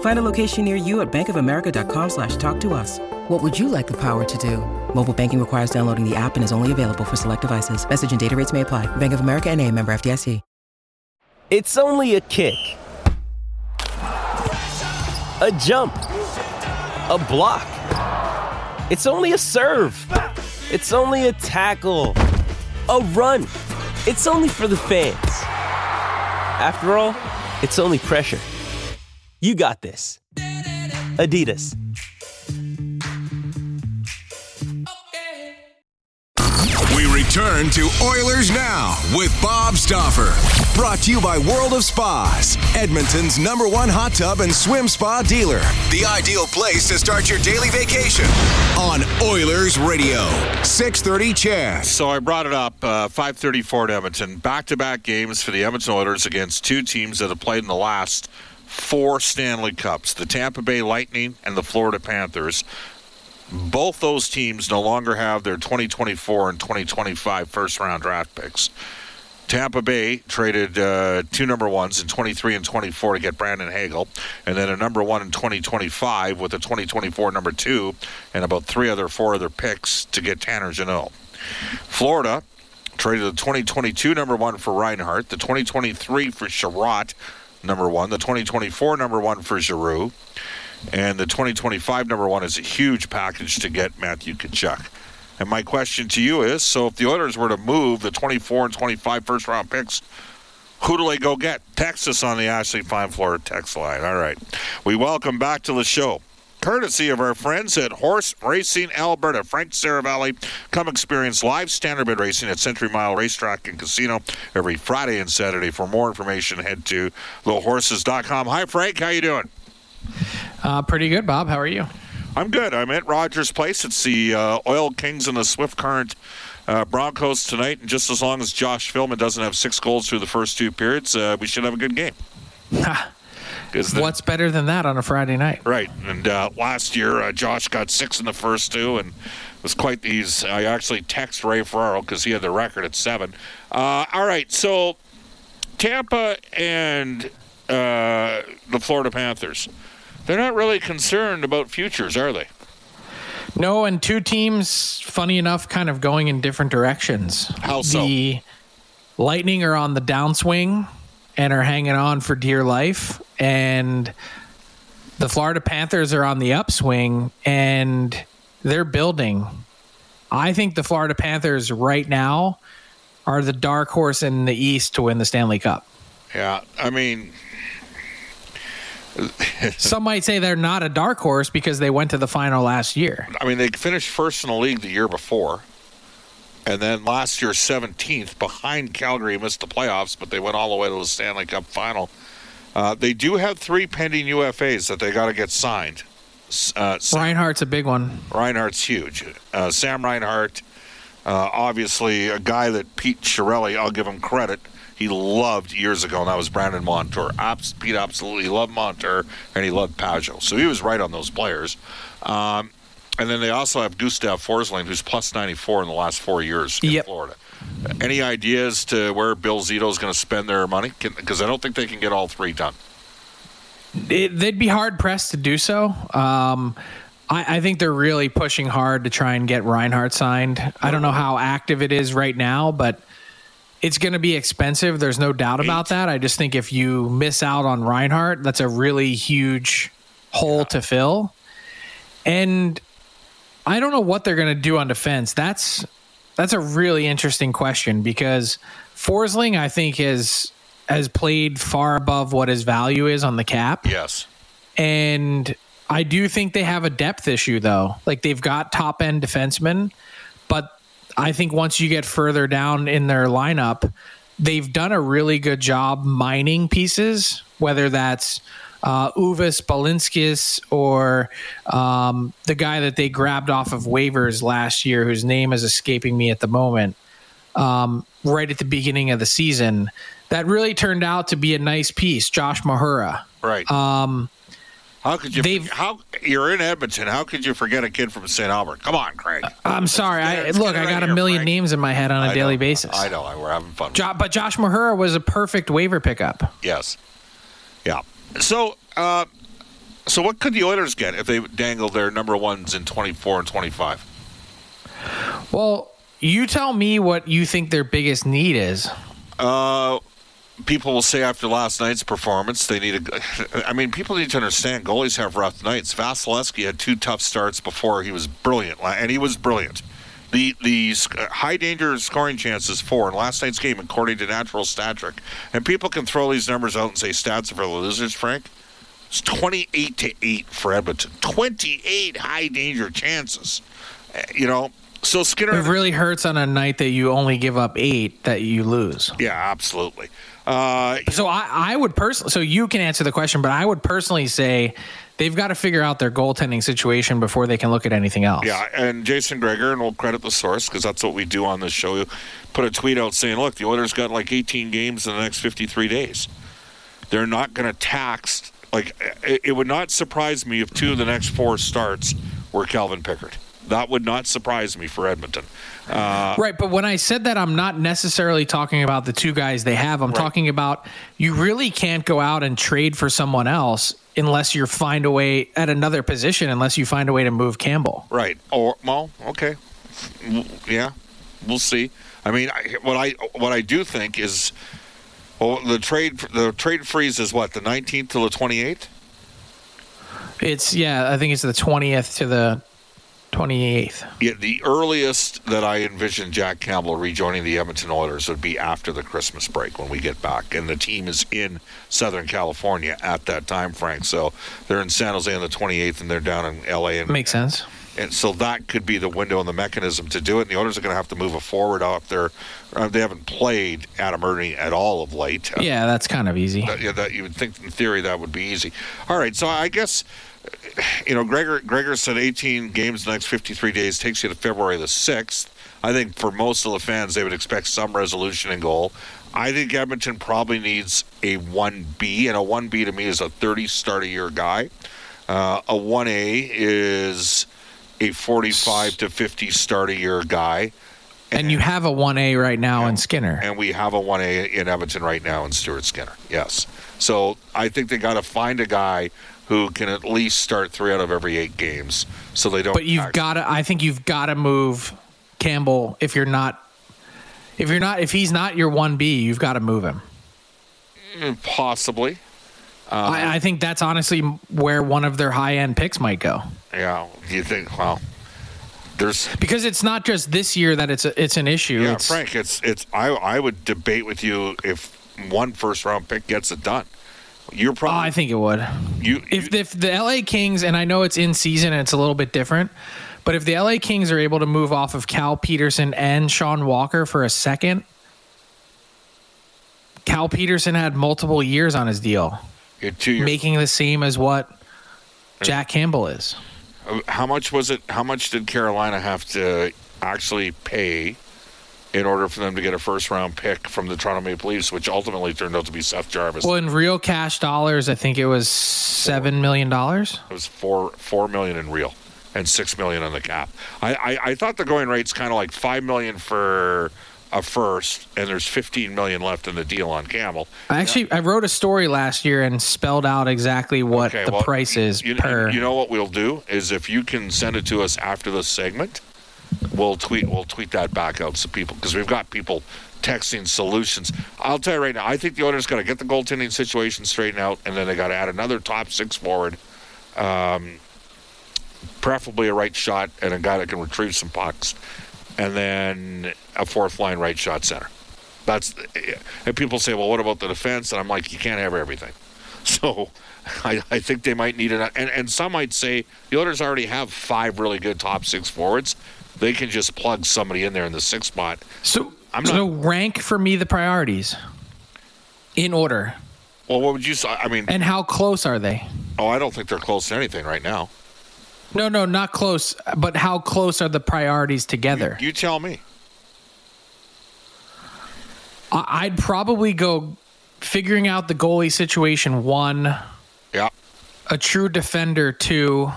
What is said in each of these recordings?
Find a location near you at bankofamerica.com slash talk to us. What would you like the power to do? Mobile banking requires downloading the app and is only available for select devices. Message and data rates may apply. Bank of America and a member FDIC. It's only a kick. A jump. A block. It's only a serve. It's only a tackle. A run. It's only for the fans. After all, it's only pressure. You got this. Adidas. We return to Oilers Now with Bob Stauffer. Brought to you by World of Spas, Edmonton's number one hot tub and swim spa dealer. The ideal place to start your daily vacation on Oilers Radio. 630 CHED. So I brought it up, uh, 534 at Edmonton. Back-to-back games for the Edmonton Oilers against two teams that have played in the last four Stanley Cups, the Tampa Bay Lightning and the Florida Panthers. Both those teams no longer have their 2024 and 2025 first round draft picks. Tampa Bay traded uh, two number ones in 23 and 24 to get Brandon Hagel, and then a number one in 2025 with a 2024 number two and about three other, four other picks to get Tanner Jeannot. Florida traded the 2022 number one for Reinhart, the 2023 for Chiarot, number one, the 2024 number one for Giroux, and the 2025 number one is a huge package to get Matthew Tkachuk. And my question to you is so if the Oilers were to move the 24 and 25 first round picks, who do they go get? Text us on the Ashley Fine Florida text line. All right. We welcome back to the show. Courtesy of our friends at Horse Racing Alberta, Frank Seravalli. Come experience live standardbred racing at Century Mile Racetrack and Casino every Friday and Saturday. For more information, head to lowhorses.com. Hi, Frank. How you doing? Uh, pretty good, Bob. How are you? I'm good. I'm at Rogers Place. It's the uh, Oil Kings and the Swift Current uh, Broncos tonight. And just as long as Josh Filmon doesn't have six goals through the first two periods, uh, we should have a good game. The, What's better than that on a Friday night? Right. And uh, last year, uh, Josh got six in the first two, and it was quite. these. I actually text Ray Ferraro because he had the record at seven. Uh, all right. So Tampa and uh, the Florida Panthers. They're not really concerned about futures, are they? No, and two teams, funny enough, kind of going in different directions. How so? The Lightning are on the downswing and are hanging on for dear life, and the Florida Panthers are on the upswing and they're building. I think the Florida Panthers right now are the dark horse in the East to win the Stanley Cup. Yeah, I mean, Some might say they're not a dark horse because they went to the final last year. I mean, they finished first in the league the year before. And then last year, 17th, behind Calgary, missed the playoffs, but they went all the way to the Stanley Cup final. Uh, they do have three pending UFAs that they got to get signed. Uh, Sam, Reinhart's a big one. Reinhart's huge. Uh, Sam Reinhart, uh, obviously a guy that Pete Chiarelli, I'll give him credit, he loved years ago, and that was Brandon Montour. Abs- Pete absolutely loved Montour, and he loved Pageau. So he was right on those players. Um, and then they also have Gustav Forsling, who's plus 94 in the last four years in yep. Florida. Any ideas to where Bill Zito is going to spend their money? Because I don't think they can get all three done. It, they'd be hard pressed to do so. Um, I, I, think they're really pushing hard to try and get Reinhart signed. I don't know how active it is right now, but it's going to be expensive. There's no doubt about that. I just think if you miss out on Reinhart, that's a really huge hole yeah. to fill. And I don't know what they're going to do on defense. That's that's a really interesting question because Forsling, I think, has has played far above what his value is on the cap. Yes, and I do think they have a depth issue though. Like they've got top end defensemen, but I think once you get further down in their lineup, they've done a really good job mining pieces, whether that's uh, Uvis Balinskis or um, the guy that they grabbed off of waivers last year, whose name is escaping me at the moment, um, right at the beginning of the season, that really turned out to be a nice piece. Josh Mahura. Right. Um, how could you? they've- How you're in Edmonton? How could you forget a kid from St. Albert? Come on, Craig. I'm sorry. Let's look, get I right got a million Frank. names in my head on a I daily know. basis. I know. We're having fun. Jo- but Josh Mahura was a perfect waiver pickup. Yes. Yeah. So, uh, so what could the Oilers get if they dangle their number ones in 24 and 25? Well, you tell me what you think their biggest need is. Uh, people will say after last night's performance, they need a. I mean, people need to understand goalies have rough nights. Vasilevskiy had two tough starts before he was brilliant, and he was brilliant. The the high danger scoring chances for in last night's game, according to Natural Stat Trick, and people can throw these numbers out and say stats are for the losers, Frank. It's 28 to 8 for Edmonton. 28 high danger chances. Uh, You know, so Skinner. It really hurts on a night that you only give up eight that you lose. yeah, absolutely. Uh, So I, I would personally. So you can answer the question, but I would personally say they've got to figure out their goaltending situation before they can look at anything else. Yeah, and Jason Gregor, and we'll credit the source because that's what we do on this show. Put a tweet out saying, "Look, the Oilers got like 18 games in the next 53 days. They're not going to tax. Like, it, it would not surprise me if two of the next four starts were Calvin Pickard. That would not surprise me for Edmonton. Uh, Right, but when I said that, I'm not necessarily talking about the two guys they have. I'm talking about you really can't go out and trade for someone else unless you find a way at another position, unless you find a way to move Campbell. Right. Or well, okay. Yeah, we'll see. I mean, I, what I what I do think is, well, the trade the trade freeze is what the 19th to the 28th. It's yeah, I think it's the 20th to the 28th. Yeah, the earliest that I envision Jack Campbell rejoining the Edmonton Oilers would be after the Christmas break when we get back, and the team is in Southern California at that time, Frank. So they're in San Jose on the 28th, and they're down in LA, and, Makes sense. and so that could be the window and the mechanism to do it. And the Oilers are going to have to move a forward off their. Uh, they haven't played Adam Erne at all of late. Yeah, that's kind of easy. that, yeah, that you would think in theory that would be easy. All right, so I guess you know Gregor Gregor said 18 games the next 53 days takes you to February the 6th. I think for most of the fans they would expect some resolution and goal. I think Edmonton probably needs a 1B, and a 1B to me is a 30 start a year guy. Uh, a 1A is a 45 to 50 start a year guy. And you have a 1A right now in Skinner. And we have a 1A in Edmonton right now in Stuart Skinner. Yes. So I think they got to find a guy who can at least start three out of every eight games so they don't. But you've got to. I think you've got to move Campbell if you're not. If you're not, if he's not your one B, you've got to move him. Mm, possibly. I, I um, think that's honestly where one of their high end picks might go Yeah. Do you think, well, there's. because it's not just this year that it's a, it's an issue. Yeah, it's, Frank, it's, it's, I, I would debate with you if one first round pick gets it done. You're Oh, probably. I think it would. you, If if the LA Kings and I know it's in season and it's a little bit different, but if the LA Kings are able to move off of Cal Petersen and Sean Walker for a second, Cal Petersen had multiple years on his deal, you're two years. making the same as what Jack Campbell is. Um, how much was it? How much did Carolina have to actually pay in order for them to get a first round pick from the Toronto Maple Leafs, which ultimately turned out to be Seth Jarvis? Well, in real cash dollars, I think it was seven million dollars. It was four four million in real and six million on the cap. I, I, I thought the going rate's kind of like five million for a first, and there's fifteen million left in the deal on Campbell. I actually I wrote a story last year and spelled out exactly what Okay, the well, price is you, per. You know what we'll do is if you can send it to us after the segment, we'll tweet we'll tweet that back out to people because we've got people texting solutions. I'll tell you right now, I think the owner's got to get the goaltending situation straightened out, and then they got to add another top six forward, um, preferably a right shot and a guy that can retrieve some pucks, and then a fourth line right shot center. That's and people say, well, what about the defense? And I'm like, you can't have everything. So I, I think they might need it. And, and some might say the Oilers already have five really good top six forwards. They can just plug somebody in there in the sixth spot. So, I'm so rank for me the priorities in order. Well, what would you say? I mean, And how close are they? oh, I don't think they're close to anything right now. No, no, not close. But how close are the priorities together? You tell me. I- I'd probably go figuring out the goalie situation one, Yeah. a true defender two.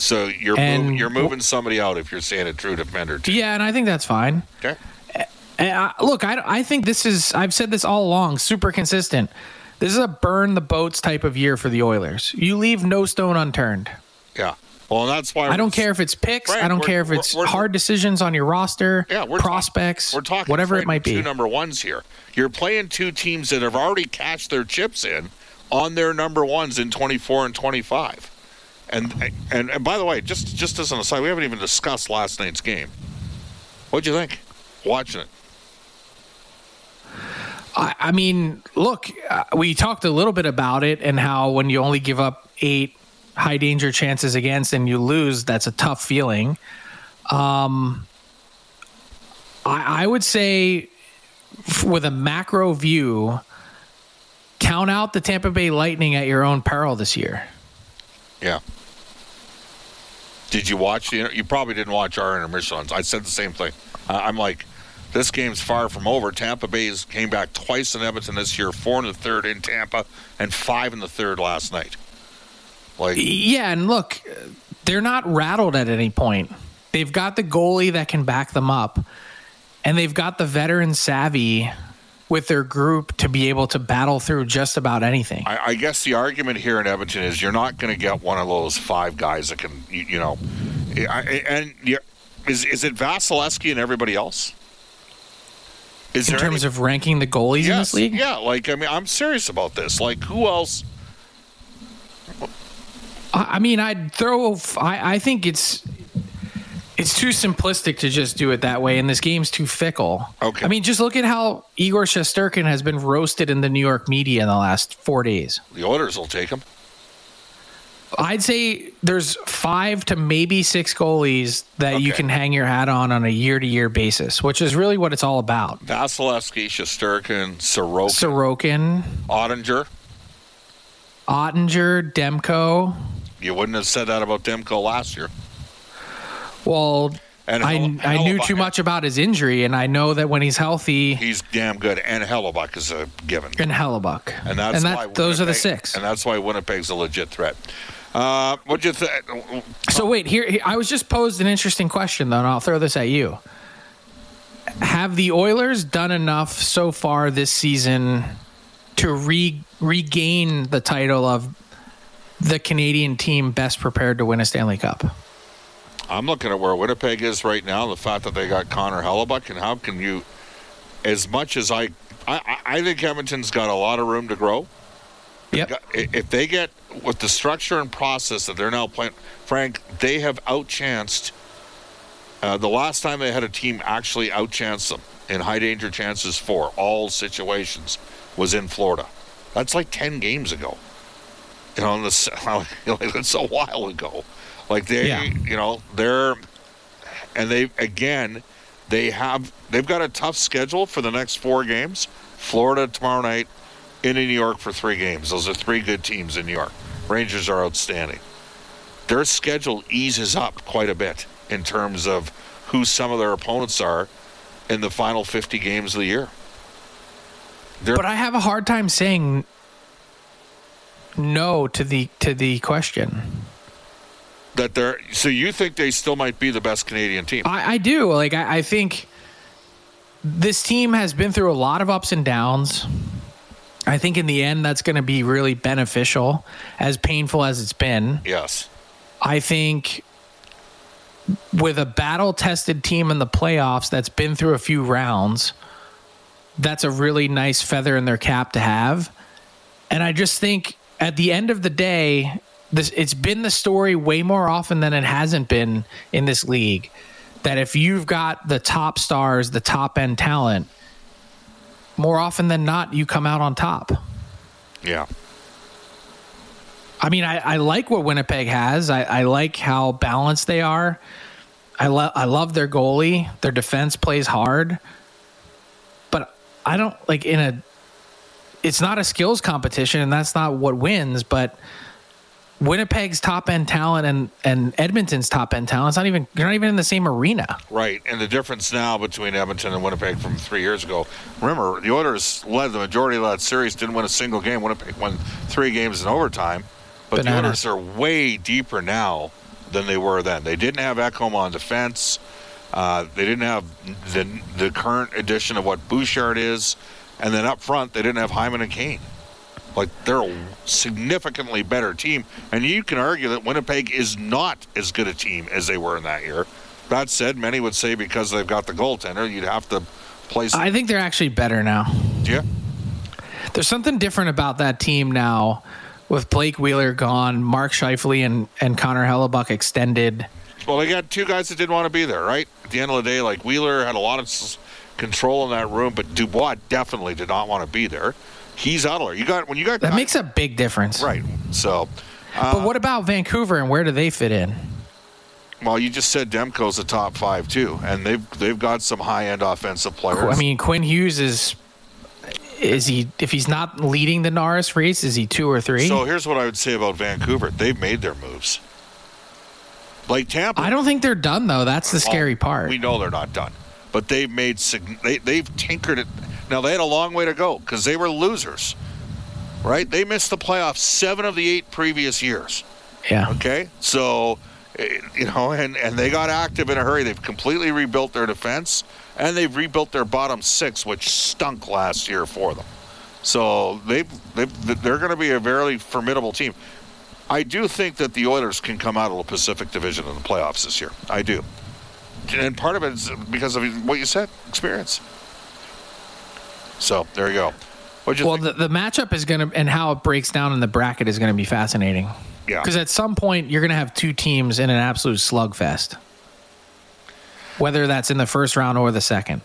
So you're And- mov- you're moving somebody out if you're saying a true defender. Too. Yeah, and I think that's fine. Okay. I, look, I, I think this is, I've said this all along, super consistent. This is a burn the boats type of year for the Oilers. You leave no stone unturned. Yeah. Well, that's why I don't care if it's picks. Frank, I don't care if it's we're- we're- hard decisions on your roster, Yeah, we're prospects, we're talking whatever it Frank, might Two be. number ones here. You're playing two teams that have already cashed their chips in on their number ones in 24 and 25. And and and by the way, just just as an aside, we haven't even discussed last night's game. What'd you think? Watching it. I, I mean, look, uh, we talked a little bit about it and how when you only give up eight high danger chances against and you lose, that's a tough feeling. Um, I, I would say, with a macro view, count out the Tampa Bay Lightning at your own peril this year. Yeah. Did you watch the? You probably didn't watch our intermissions. I said the same thing. I'm like, this game's far from over. Tampa Bay's came back twice in Edmonton this year, four in the third in Tampa, and five in the third last night. Like, Yeah, and look, they're not rattled at any point. They've got the goalie that can back them up, and they've got the veteran savvy with their group to be able to battle through just about anything. I, I guess the argument here in Edmonton is you're not going to get one of those five guys that can, you, you know, I, and is is it Vasilevskiy and everybody else? Is in terms any- of ranking the goalies in this league, yeah, like I mean, I'm serious about this. Like, who else? I mean, I'd throw. I, I think it's it's too simplistic to just do it that way, and this game's too fickle. Okay. I mean, just look at how Igor Shesterkin has been roasted in the New York media in the last four days. The Oilers will take him. I'd say there's five to maybe six goalies that you can hang your hat on on a year to year basis, which is really what it's all about. Vasilevskiy, Shesterkin, Sorokin, Sorokin, Oettinger. Oettinger, Demko. You wouldn't have said that about Demko last year. Well, And I, Hell- I knew Hellebuyck- too much about his injury, and I know that when he's healthy, He's damn good, and Hellebuyck is a given. and Hellebuyck. And that's that, why those are the six. And that's why Winnipeg's a legit threat. Uh, what'd you think? So wait, here, here I was just posed an interesting question though, and I'll throw this at you. Have the Oilers done enough so far this season to re- regain the title of the Canadian team best prepared to win a Stanley Cup? I'm looking at where Winnipeg is right now, the fact that they got Connor Hellebuyck, and how can you, as much as I, I, I- think Edmonton's got a lot of room to grow. Yep. If they get with the structure and process that they're now playing, Frank, they have outchanced. Uh, the last time they had a team actually outchance them in high danger chances for all situations was in Florida. That's like ten games ago. You know, this, like, it's a while ago. Like they, Yeah. you know, they're, and they again, they have they've got a tough schedule for the next four games. Florida tomorrow night, into New York for three games. Those are three good teams in New York. Rangers are outstanding. Their schedule eases up quite a bit in terms of who some of their opponents are in the final 50 games of the year. They're, But I have a hard time saying no to the to the question. that they're so you think they still might be the best Canadian team? I, I do. Like I, I think this team has been through a lot of ups and downs. I think in the end that's going to be really beneficial, as painful as it's been. yes. I think with a battle tested team in the playoffs that's been through a few rounds, that's a really nice feather in their cap to have. And I just think at the end of the day, this it's been the story way more often than it hasn't been in this league. That if you've got the top stars, the top end talent, more often than not, you come out on top. Yeah. I mean, I, I like what Winnipeg has. I, I like how balanced they are. I love I love their goalie. Their defense plays hard, but I don't like in a it's not a skills competition, and that's not what wins. But Winnipeg's top end talent and and Edmonton's top end talent, it's not even you're not even in the same arena. Right, and the difference now between Edmonton and Winnipeg from three years ago. Remember, the Oilers led the majority of that series, didn't win a single game. Winnipeg won three games in overtime, but Bananas. the Oilers are way deeper now than they were then. They didn't have Ekholm on defense. Uh, they didn't have the the current edition of what Bouchard is, and then up front they didn't have Hyman and Kane. Like they're a significantly better team, and you can argue that Winnipeg is not as good a team as they were in that year. That said, many would say because they've got the goaltender, you'd have to place. I think they're actually better now. yeah, There's something different about that team now with Blake Wheeler gone, Mark Scheifele and, and Connor Hellebuyck extended. well, they got two guys that didn't want to be there, right? At the end of the day, like Wheeler had a lot of control in that room, but Dubois definitely did not want to be there. He's out there. You got when you got That makes a big difference. right. So, But uh, what about Vancouver and where do they fit in? well, you just said Demko's a top five too, and they've they've got some high end offensive players. I mean, Quinn Hughes is is he if he's not leading the Norris race, is he two or three? So here's what I would say about Vancouver. They've made their moves. Like Tampa. I don't think they're done though. That's the oh, scary part. We know they're not done. But they've made they they've tinkered it. Now they had a long way to go because they were losers. Right? They missed the playoffs 7 of the 8 previous years. yeah. Okay? So eh, you know, and, and they got active in a hurry. They've completely rebuilt their defense, and they've rebuilt their bottom six, which stunk last year for them. So they've, they've they're going to be a very formidable team. I do think that the Oilers can come out of the Pacific Division in the playoffs this year. I do, and part of it is because of what you said, experience. So there you go. You Well, the, the matchup is going to, and how it breaks down in the bracket is going to be fascinating. Yeah. Because at some point, you're going to have two teams in an absolute slugfest, whether that's in the first round or the second.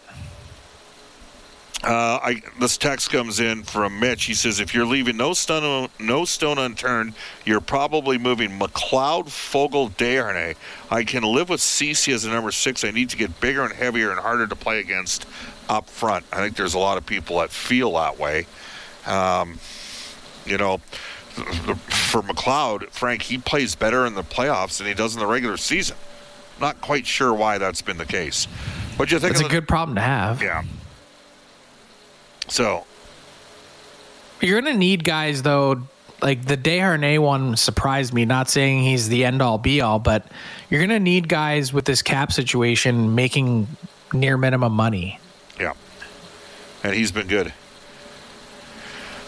Uh, I, this text comes in from Mitch. He says, "If you're leaving no stone no stone unturned, you're probably moving McLeod, Foegele, Desharnais. I can live with CC as a number six. I need to get bigger and heavier and harder to play against up front. I think there's a lot of people that feel that way. Um, you know." For McLeod, Frank, he plays better in the playoffs than he does in the regular season. Not quite sure why that's been the case. What do you think? It's a the- good problem to have. yeah. So You're going to need guys, though. Like the Desharnais one surprised me. Not saying he's the end all be all, but you're going to need guys with this cap situation making near minimum money. Yeah. And he's been good.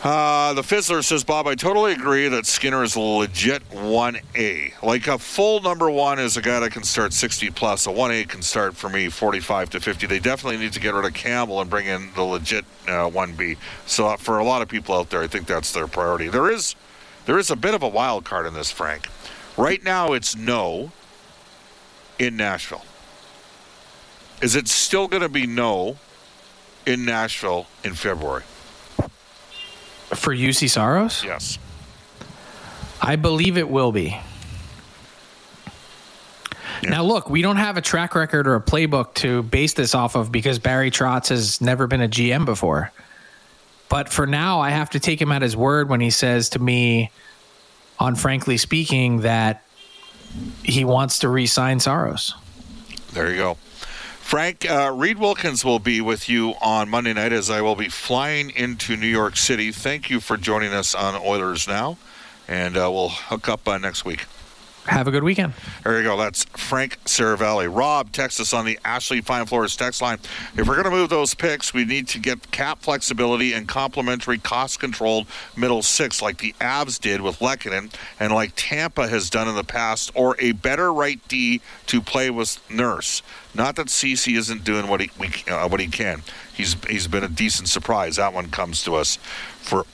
Uh, the Fizzler says, Bob, I totally agree that Skinner is a legit 1A. Like a full number one is a guy that can start 60 plus. A 1A can start for me 45 to 50. They definitely need to get rid of Campbell and bring in the legit uh, 1B. So for a lot of people out there, I think that's their priority. There is, there is a bit of a wild card in this, Frank. Right now, it's no in Nashville. Is it still going to be no in Nashville in February? For Juuse Saros? Yes. I believe it will be. Now, look, we don't have a track record or a playbook to base this off of because Barry Trotz has never been a GM before. But for now, I have to take him at his word when he says to me, on frankly speaking, that he wants to re sign Saros. There you go. Frank, uh, Reid Wilkins will be with you on Monday night as I will be flying into New York City. Thank you for joining us on Oilers Now, and uh, we'll hook up uh, next week. Have a good weekend. There you go. That's Frank Seravalli. Rob, text us on the Ashley Fine Floors text line. If we're going to move those picks, we need to get cap flexibility and complementary cost controlled middle six like the Avs did with Lehkonen and like Tampa has done in the past, or a better right D to play with Nurse. Not that CC isn't doing what he we, uh, what he can. He's he's been a decent surprise. That one comes to us for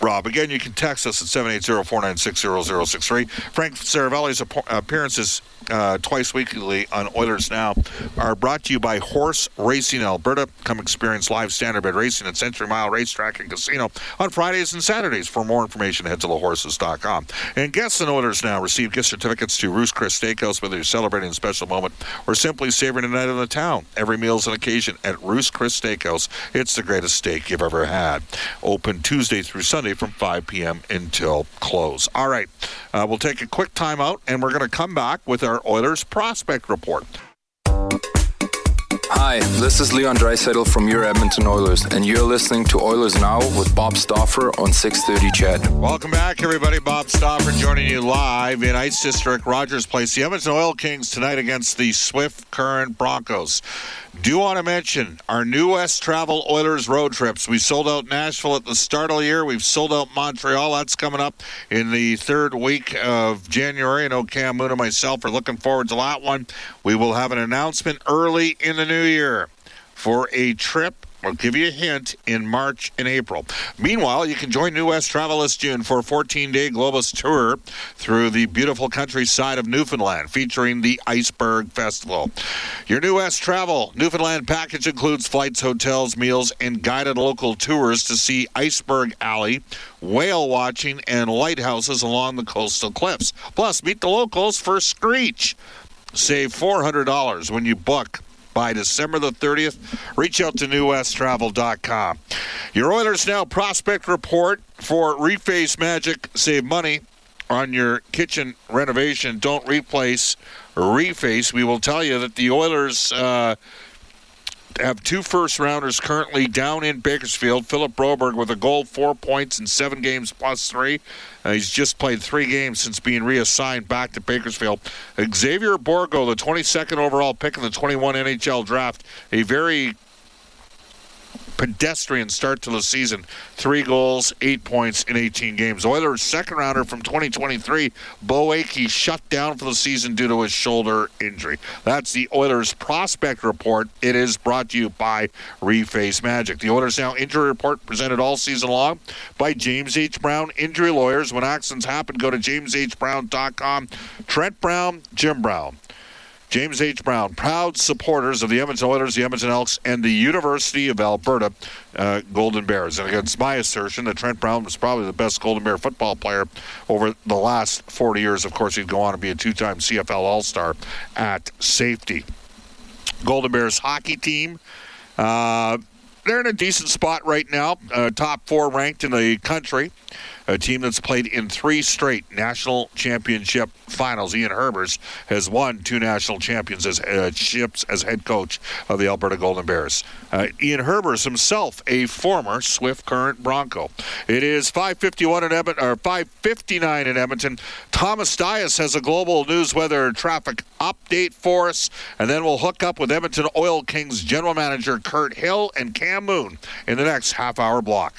Rob. Again, you can text us at 780-496-0063. Frank Seravalli's appearances uh, twice weekly on Oilers Now are brought to you by Horse Racing Alberta. Come experience live standardbred racing at Century Mile Racetrack and Casino on Fridays and Saturdays. For more information, head to thehorses.com. And guests on Oilers Now receive gift certificates to Ruth's Chris Steakhouse, whether you're celebrating a special moment or simply savoring a night in the town. Every meal is an occasion at Ruth's Chris Steakhouse. It's the greatest steak you've ever had. Open Tuesday through Sunday from 5 p.m. until close. All right, uh, we'll take a quick timeout and we're going to come back with our Oilers prospect report. Hi, this is Leon Draisaitl from your Edmonton Oilers, and you're listening to Oilers Now with Bob Stauffer on 630 CHED. Welcome back, everybody. Bob Stauffer joining you live in Ice District, Rogers Place. The Edmonton Oil Kings tonight against the Swift Current Broncos. Do want to mention our new West Travel Oilers road trips. We sold out Nashville at the start of the year. We've sold out Montreal. That's coming up in the third week of January. I know Cam Moon and myself are looking forward to that one. We will have an announcement early in the new year for a trip I'll give you a hint in March and April. Meanwhile, you can join New West Travel this June for a 14 day Globus tour through the beautiful countryside of Newfoundland featuring the Iceberg Festival. Your New West Travel Newfoundland package includes flights, hotels, meals, and guided local tours to see Iceberg Alley, whale watching, and lighthouses along the coastal cliffs. Plus, meet the locals for Screech. Save $400 when you book by December the 30th. Reach out to newwesttravel.com. Your Oilers Now prospect report for Reface Magic. Save money on your kitchen renovation. Don't replace, reface. We will tell you that the Oilers. Uh, have two first rounders currently down in Bakersfield. Philip Broberg with a goal, four points in seven games plus three. Uh, he's just played three games since being reassigned back to Bakersfield. Xavier Bourgault, the 22nd overall pick in the 21 NHL draft, a very pedestrian start to the season. Three goals, eight points in 18 games. Oilers second rounder from 2023, Beau Akey, shut down for the season due to his shoulder injury. That's the Oilers prospect report. It is brought to you by Reface Magic. The Oilers Now injury report presented all season long by James H. Brown Injury Lawyers. When accidents happen, go to jameshbrown.com. Trent Brown, Jim Brown. James H. Brown, proud supporters of the Edmonton Oilers, the Edmonton Elks, and the University of Alberta uh, Golden Bears. And against my assertion that Trent Brown was probably the best Golden Bear football player over the last 40 years. Of course, he'd go on to be a two time CFL All Star at safety. Golden Bears hockey team. Uh, they're in a decent spot right now, uh, top four ranked in the country a team that's played in three straight national championship finals. Ian Herbers has won two national championships uh, as head coach of the Alberta Golden Bears. Uh, Ian Herbers himself, a former Swift Current Bronco. It is 5:51 in Edmonton, or 5:59 in Edmonton. Thomas Dias has a global news weather traffic update for us, and then we'll hook up with Edmonton Oil Kings general manager Kirt Hill and Cam Moon in the next half-hour block.